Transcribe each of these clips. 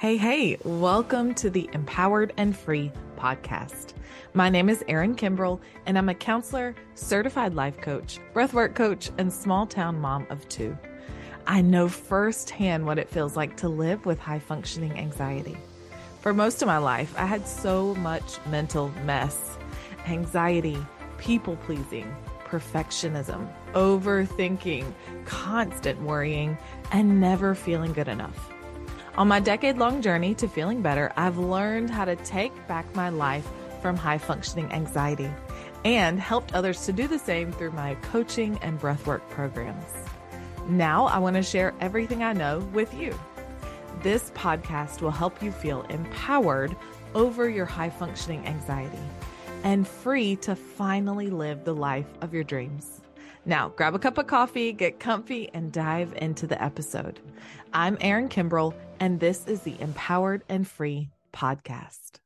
Hey, hey, welcome to the Empowered and Free podcast. My name is Erin Kimbrell, and I'm a counselor, certified life coach, breathwork coach, and small town mom of two. I know firsthand what it feels like to live with high functioning anxiety. For most of my life, I had so much mental mess, anxiety, people pleasing, perfectionism, overthinking, constant worrying, and never feeling good enough. On my decade long journey to feeling better, I've learned how to take back my life from high functioning anxiety and helped others to do the same through my coaching and breathwork programs. Now I want to share everything I know with you. This podcast will help you feel empowered over your high functioning anxiety and free to finally live the life of your dreams. Now, grab a cup of coffee, get comfy, and dive into the episode. I'm Erin Kimbrell, and this is the Empowered and Free podcast.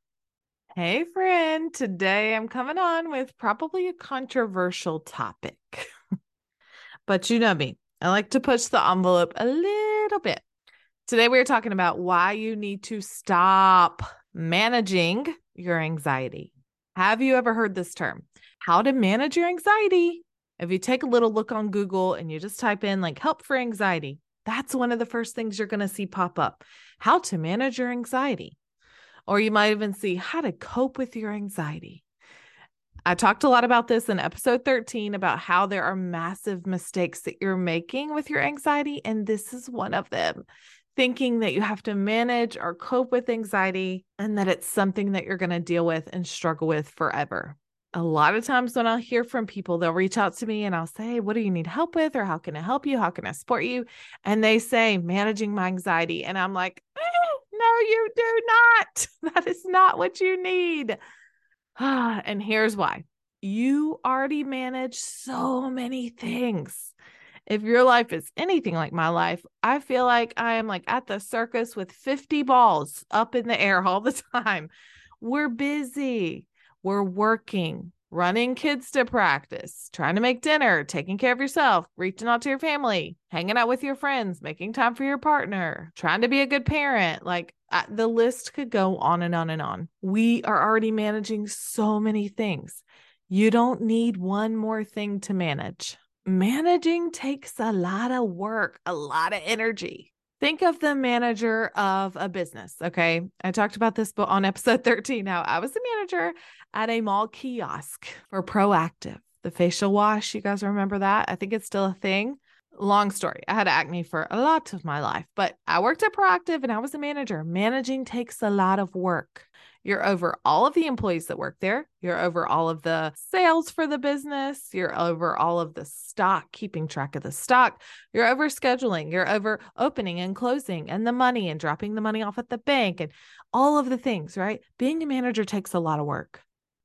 Hey, friend. Today I'm coming on with probably a controversial topic. but you know me, I like to push the envelope a little bit. Today we're talking about why you need to stop managing your anxiety. Have you ever heard this term? How to manage your anxiety. If you take a little look on Google and you just type in like help for anxiety, that's one of the first things you're going to see pop up how to manage your anxiety. Or you might even see how to cope with your anxiety. I talked a lot about this in episode 13 about how there are massive mistakes that you're making with your anxiety. And this is one of them thinking that you have to manage or cope with anxiety and that it's something that you're going to deal with and struggle with forever a lot of times when I'll hear from people, they'll reach out to me and I'll say, What do you need help with? Or how can I help you? How can I support you? And they say, Managing my anxiety. And I'm like, eh, No, you do not. That is not what you need. and here's why you already manage so many things. If your life is anything like my life, I feel like I am like at the circus with 50 balls up in the air all the time. We're busy we're working, running kids to practice, trying to make dinner, taking care of yourself, reaching out to your family, hanging out with your friends, making time for your partner, trying to be a good parent. Like uh, the list could go on and on and on. We are already managing so many things. You don't need one more thing to manage. Managing takes a lot of work, a lot of energy. Think of the manager of a business. Okay. I talked about this on episode 13. Now, I was the manager at a mall kiosk for Proactiv, the facial wash. You guys remember that? I think it's still a thing. Long story. I had acne for a lot of my life, but I worked at Proactiv and I was a manager. Managing takes a lot of work. You're over all of the employees that work there. You're over all of the sales for the business. You're over all of the stock, keeping track of the stock. You're over scheduling. You're over opening and closing and the money and dropping the money off at the bank and all of the things, right? Being a manager takes a lot of work.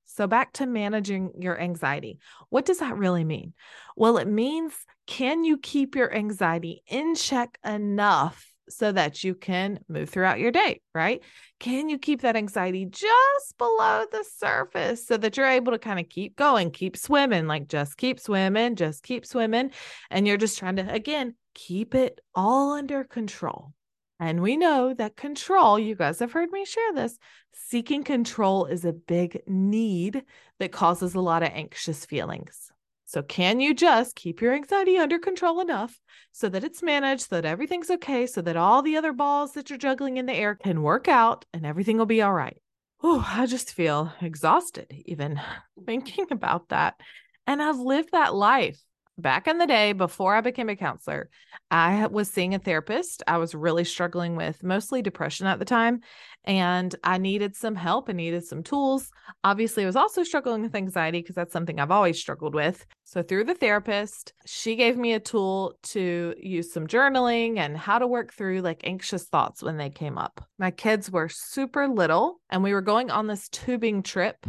So, back to managing your anxiety. What does that really mean? Well, it means can you keep your anxiety in check enough so that you can move throughout your day, right? Can you keep that anxiety just below the surface so that you're able to kind of keep going, keep swimming, like just keep swimming, just keep swimming. And you're just trying to, again, keep it all under control. And we know that control, you guys have heard me share this, seeking control is a big need that causes a lot of anxious feelings. So, can you just keep your anxiety under control enough so that it's managed, so that everything's okay, so that all the other balls that you're juggling in the air can work out and everything will be all right? Oh, I just feel exhausted even thinking about that. And I've lived that life back in the day before I became a counselor, I was seeing a therapist. I was really struggling with mostly depression at the time, and I needed some help. I needed some tools. Obviously, I was also struggling with anxiety because that's something I've always struggled with. So, through the therapist, she gave me a tool to use some journaling and how to work through like anxious thoughts when they came up. My kids were super little, and we were going on this tubing trip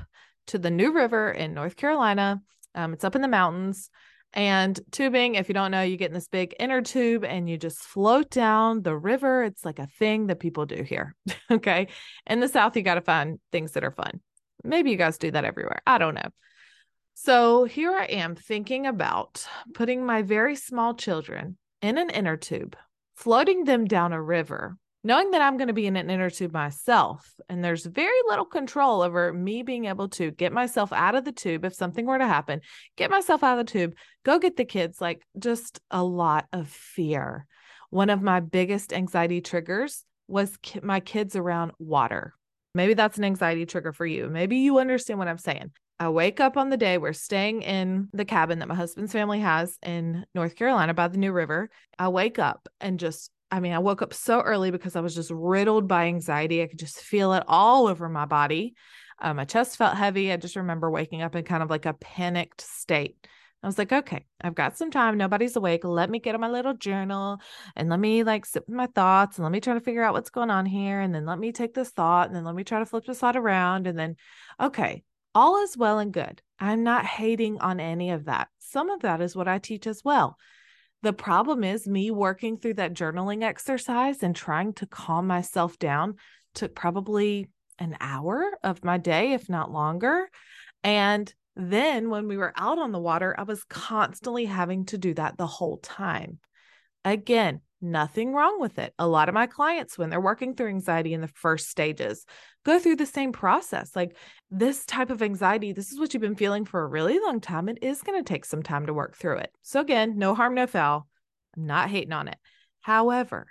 to the New River in North Carolina. Um, it's up in the mountains. And tubing, if you don't know, you get in this big inner tube and you just float down the river. It's like a thing that people do here. okay. In the South, you got to find things that are fun. Maybe you guys do that everywhere. I don't know. So here I am thinking about putting my very small children in an inner tube, floating them down a river knowing that I'm going to be in an inner tube myself, and there's very little control over me being able to get myself out of the tube if something were to happen, get myself out of the tube, go get the kids, like just a lot of fear. One of my biggest anxiety triggers was ki- my kids around water. Maybe that's an anxiety trigger for you. Maybe you understand what I'm saying. I wake up on the day we're staying in the cabin that my husband's family has in North Carolina by the New River. I wake up and just I mean, I woke up so early because I was just riddled by anxiety. I could just feel it all over my body. Um, my chest felt heavy. I just remember waking up in kind of like a panicked state. I was like, okay, I've got some time. Nobody's awake. Let me get on my little journal and let me like sit with my thoughts and let me try to figure out what's going on here. And then let me take this thought and then let me try to flip this thought around. And then, okay, all is well and good. I'm not hating on any of that. Some of that is what I teach as well. The problem is me working through that journaling exercise and trying to calm myself down took probably an hour of my day, if not longer. And then when we were out on the water, I was constantly having to do that the whole time. Again, nothing wrong with it. A lot of my clients, when they're working through anxiety in the first stages, go through the same process. Like this type of anxiety, this is what you've been feeling for a really long time. It is going to take some time to work through it. So, again, no harm, no foul. I'm not hating on it. However,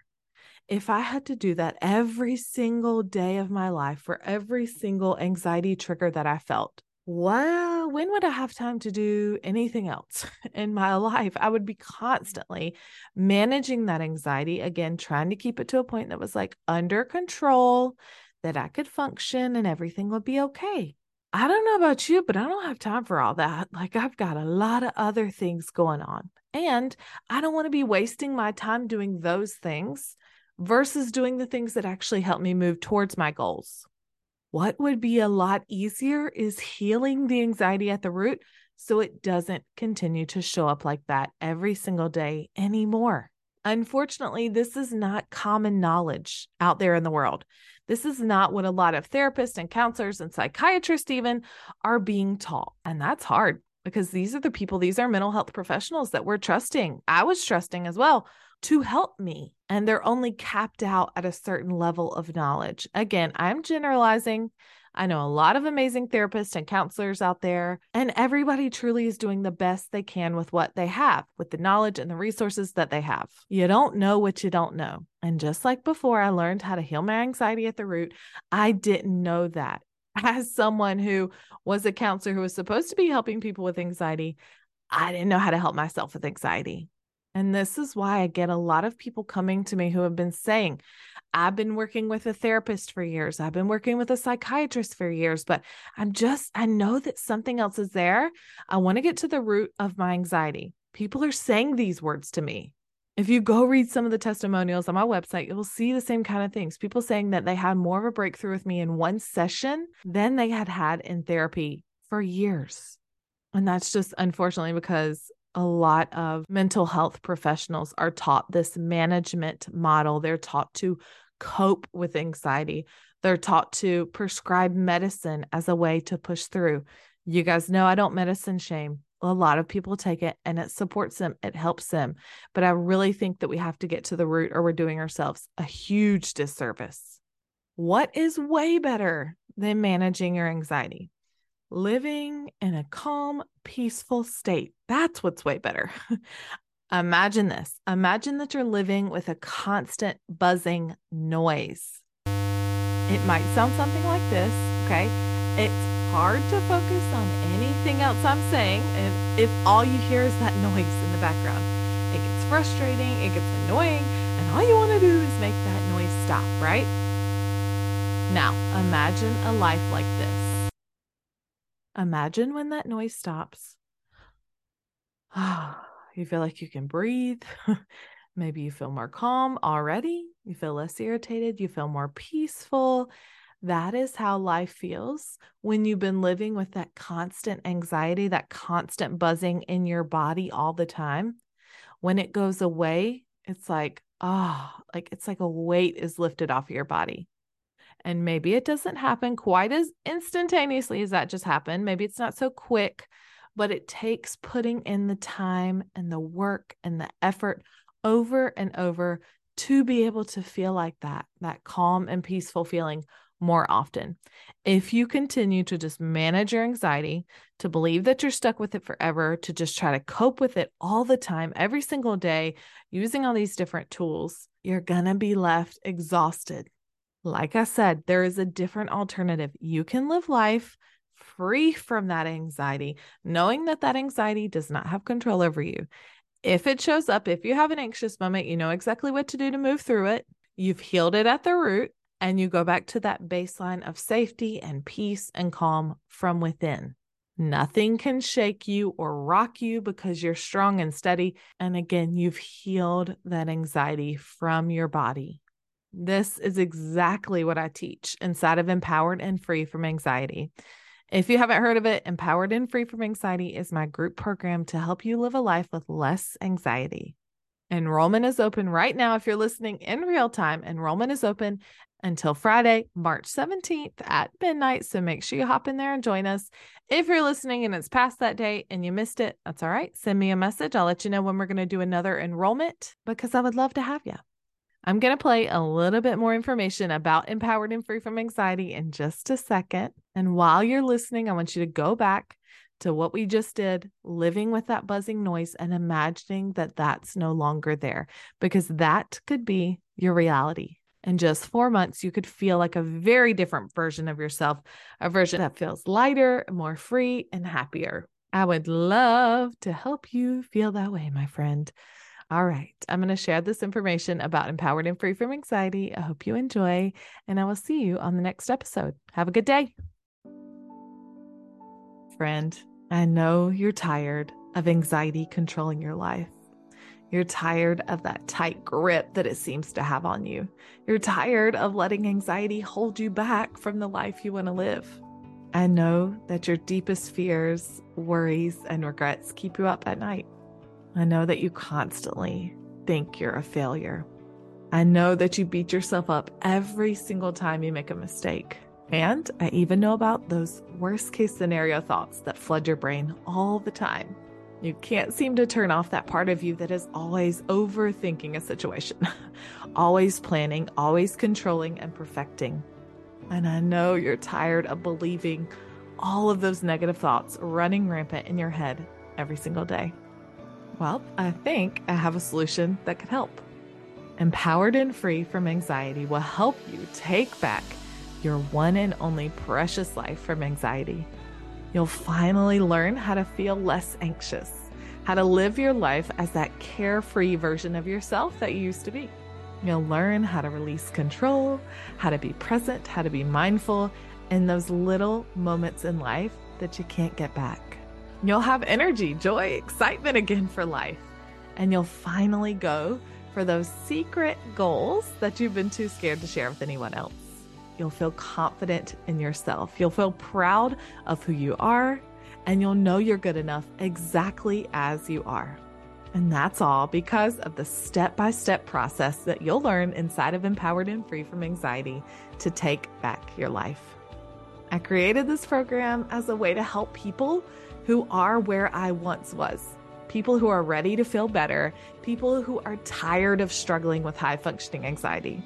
if I had to do that every single day of my life for every single anxiety trigger that I felt, well, when would I have time to do anything else in my life? I would be mm-hmm. constantly managing that anxiety, again, trying to keep it to a point that was like under control, that I could function and everything would be okay. I don't know about you, but I don't have time for all that. Like, I've got a lot of other things going on. And I don't want to be wasting my time doing those things versus doing the things that actually help me move towards my goals. What would be a lot easier is healing the anxiety at the root so it doesn't continue to show up like that every single day anymore. Unfortunately, this is not common knowledge out there in the world. This is not what a lot of therapists and counselors and psychiatrists even are being taught. And that's hard because these are the people, these are mental health professionals that we're trusting. I was trusting as well to help me. And they're only capped out at a certain level of knowledge. Again, I'm generalizing. I know a lot of amazing therapists and counselors out there, and everybody truly is doing the best they can with what they have, with the knowledge and the resources that they have. You don't know what you don't know. And just like before, I learned how to heal my anxiety at the root, I didn't know that. As someone who was a counselor who was supposed to be helping people with anxiety, I didn't know how to help myself with anxiety. And this is why I get a lot of people coming to me who have been saying, I've been working with a therapist for years. I've been working with a psychiatrist for years, but I'm just, I know that something else is there. I want to get to the root of my anxiety. People are saying these words to me. If you go read some of the testimonials on my website, you'll see the same kind of things. People saying that they had more of a breakthrough with me in one session than they had had in therapy for years. And that's just unfortunately because a lot of mental health professionals are taught this management model. They're taught to cope with anxiety. They're taught to prescribe medicine as a way to push through. You guys know I don't medicine shame. A lot of people take it and it supports them, it helps them. But I really think that we have to get to the root or we're doing ourselves a huge disservice. What is way better than managing your anxiety? Living in a calm, peaceful state. That's what's way better. Imagine this imagine that you're living with a constant buzzing noise. It might sound something like this, okay? It's hard to focus on anything else I'm saying and if all you hear is that noise in the background. It gets frustrating, it gets annoying, and all you want to do is make that noise stop, right? Now, imagine a life like. Imagine when that noise stops. you feel like you can breathe. Maybe you feel more calm already. You feel less irritated. You feel more peaceful. That is how life feels when you've been living with that constant anxiety, that constant buzzing in your body all the time. When it goes away, it's like, oh, like it's like a weight is lifted off your body. And maybe it doesn't happen quite as instantaneously as that just happened. Maybe it's not so quick, but it takes putting in the time and the work and the effort over and over to be able to feel like that, that calm and peaceful feeling more often. If you continue to just manage your anxiety, to believe that you're stuck with it forever, to just try to cope with it all the time, every single day, using all these different tools, you're going to be left exhausted. Like I said, there is a different alternative. You can live life free from that anxiety, knowing that that anxiety does not have control over you. If it shows up, if you have an anxious moment, you know exactly what to do to move through it. You've healed it at the root and you go back to that baseline of safety and peace and calm from within. Nothing can shake you or rock you because you're strong and steady. And again, you've healed that anxiety from your body. This is exactly what I teach inside of Empowered and Free from Anxiety. If you haven't heard of it, Empowered and Free from Anxiety is my group program to help you live a life with less anxiety. Enrollment is open right now. If you're listening in real time, enrollment is open until Friday, March 17th at midnight. So make sure you hop in there and join us. If you're listening and it's past that date and you missed it, that's all right. Send me a message. I'll let you know when we're going to do another enrollment because I would love to have you. I'm going to play a little bit more information about Empowered and Free from Anxiety in just a second. And while you're listening, I want you to go back to what we just did, living with that buzzing noise and imagining that that's no longer there, because that could be your reality. In just four months, you could feel like a very different version of yourself, a version that feels lighter, more free, and happier. I would love to help you feel that way, my friend. All right, I'm going to share this information about Empowered and Free from Anxiety. I hope you enjoy, and I will see you on the next episode. Have a good day. Friend, I know you're tired of anxiety controlling your life. You're tired of that tight grip that it seems to have on you. You're tired of letting anxiety hold you back from the life you want to live. I know that your deepest fears, worries, and regrets keep you up at night. I know that you constantly think you're a failure. I know that you beat yourself up every single time you make a mistake. And I even know about those worst case scenario thoughts that flood your brain all the time. You can't seem to turn off that part of you that is always overthinking a situation, always planning, always controlling and perfecting. And I know you're tired of believing all of those negative thoughts running rampant in your head every single day. Well, I think I have a solution that could help. Empowered and Free from Anxiety will help you take back your one and only precious life from anxiety. You'll finally learn how to feel less anxious, how to live your life as that carefree version of yourself that you used to be. You'll learn how to release control, how to be present, how to be mindful in those little moments in life that you can't get back. You'll have energy, joy, excitement again for life. And you'll finally go for those secret goals that you've been too scared to share with anyone else. You'll feel confident in yourself. You'll feel proud of who you are, and you'll know you're good enough exactly as you are. And that's all because of the step by step process that you'll learn inside of Empowered and Free from Anxiety to take back your life. I created this program as a way to help people who are where I once was. People who are ready to feel better, people who are tired of struggling with high functioning anxiety.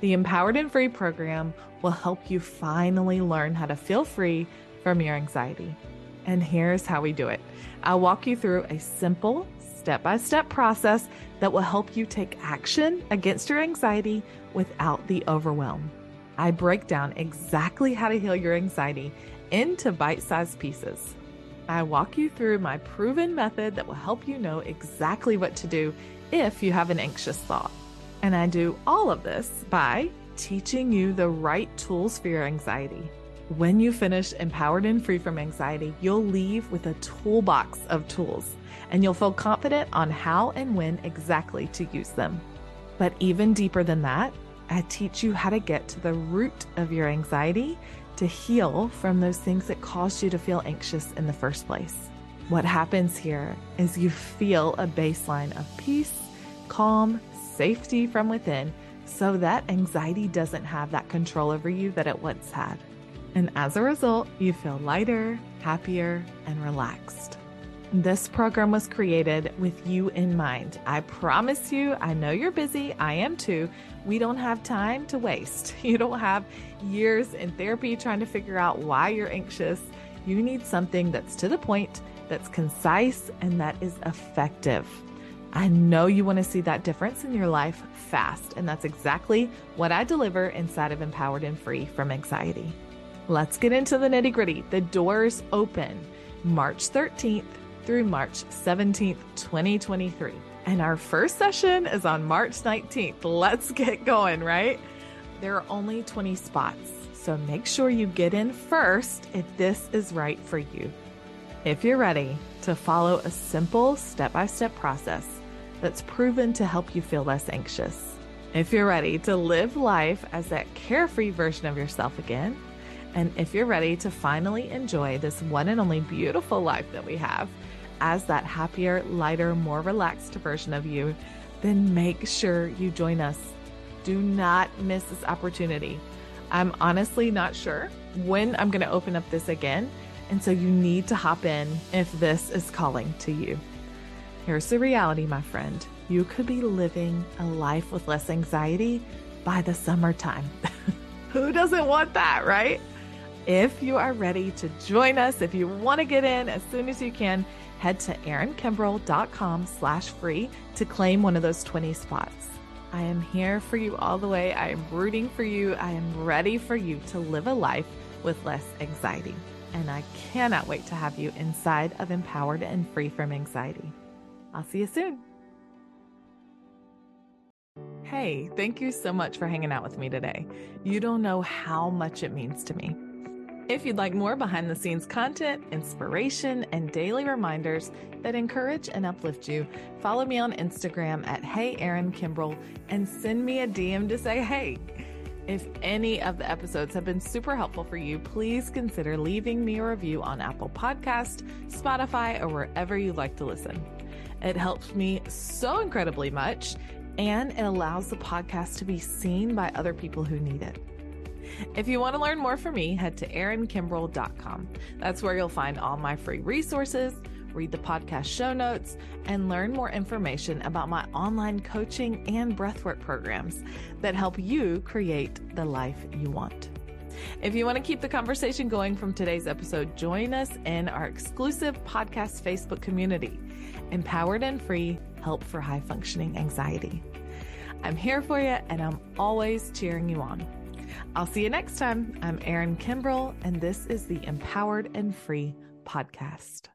The Empowered and Free program will help you finally learn how to feel free from your anxiety. And here's how we do it I'll walk you through a simple step by step process that will help you take action against your anxiety without the overwhelm. I break down exactly how to heal your anxiety into bite sized pieces. I walk you through my proven method that will help you know exactly what to do if you have an anxious thought. And I do all of this by teaching you the right tools for your anxiety. When you finish Empowered and Free from Anxiety, you'll leave with a toolbox of tools and you'll feel confident on how and when exactly to use them. But even deeper than that, I teach you how to get to the root of your anxiety to heal from those things that caused you to feel anxious in the first place. What happens here is you feel a baseline of peace, calm, safety from within so that anxiety doesn't have that control over you that it once had. And as a result, you feel lighter, happier, and relaxed. This program was created with you in mind. I promise you, I know you're busy. I am too. We don't have time to waste. You don't have years in therapy trying to figure out why you're anxious. You need something that's to the point, that's concise, and that is effective. I know you want to see that difference in your life fast, and that's exactly what I deliver inside of Empowered and Free from Anxiety. Let's get into the nitty gritty. The doors open March 13th through March 17th, 2023. And our first session is on March 19th. Let's get going, right? There are only 20 spots, so make sure you get in first if this is right for you. If you're ready to follow a simple step by step process that's proven to help you feel less anxious, if you're ready to live life as that carefree version of yourself again, and if you're ready to finally enjoy this one and only beautiful life that we have, as that happier, lighter, more relaxed version of you, then make sure you join us. Do not miss this opportunity. I'm honestly not sure when I'm going to open up this again. And so you need to hop in if this is calling to you. Here's the reality, my friend. You could be living a life with less anxiety by the summertime. Who doesn't want that, right? If you are ready to join us, if you want to get in as soon as you can, head to erinkimbrell.com slash free to claim one of those 20 spots. I am here for you all the way. I am rooting for you. I am ready for you to live a life with less anxiety. And I cannot wait to have you inside of Empowered and Free from Anxiety. I'll see you soon. Hey, thank you so much for hanging out with me today. You don't know how much it means to me. If you'd like more behind the scenes content, inspiration, and daily reminders that encourage and uplift you, follow me on Instagram at Hey Erin Kimbrell and send me a DM to say hey. If any of the episodes have been super helpful for you, please consider leaving me a review on Apple Podcast, Spotify, or wherever you like to listen. It helps me so incredibly much, and it allows the podcast to be seen by other people who need it. If you want to learn more from me, head to erinkimbrell.com. That's where you'll find all my free resources, read the podcast show notes, and learn more information about my online coaching and breathwork programs that help you create the life you want. If you want to keep the conversation going from today's episode, join us in our exclusive podcast Facebook community, Empowered and Free Help for High Functioning Anxiety. I'm here for you and I'm always cheering you on. I'll see you next time. I'm Erin Kimbrell, and this is the Empowered and Free podcast.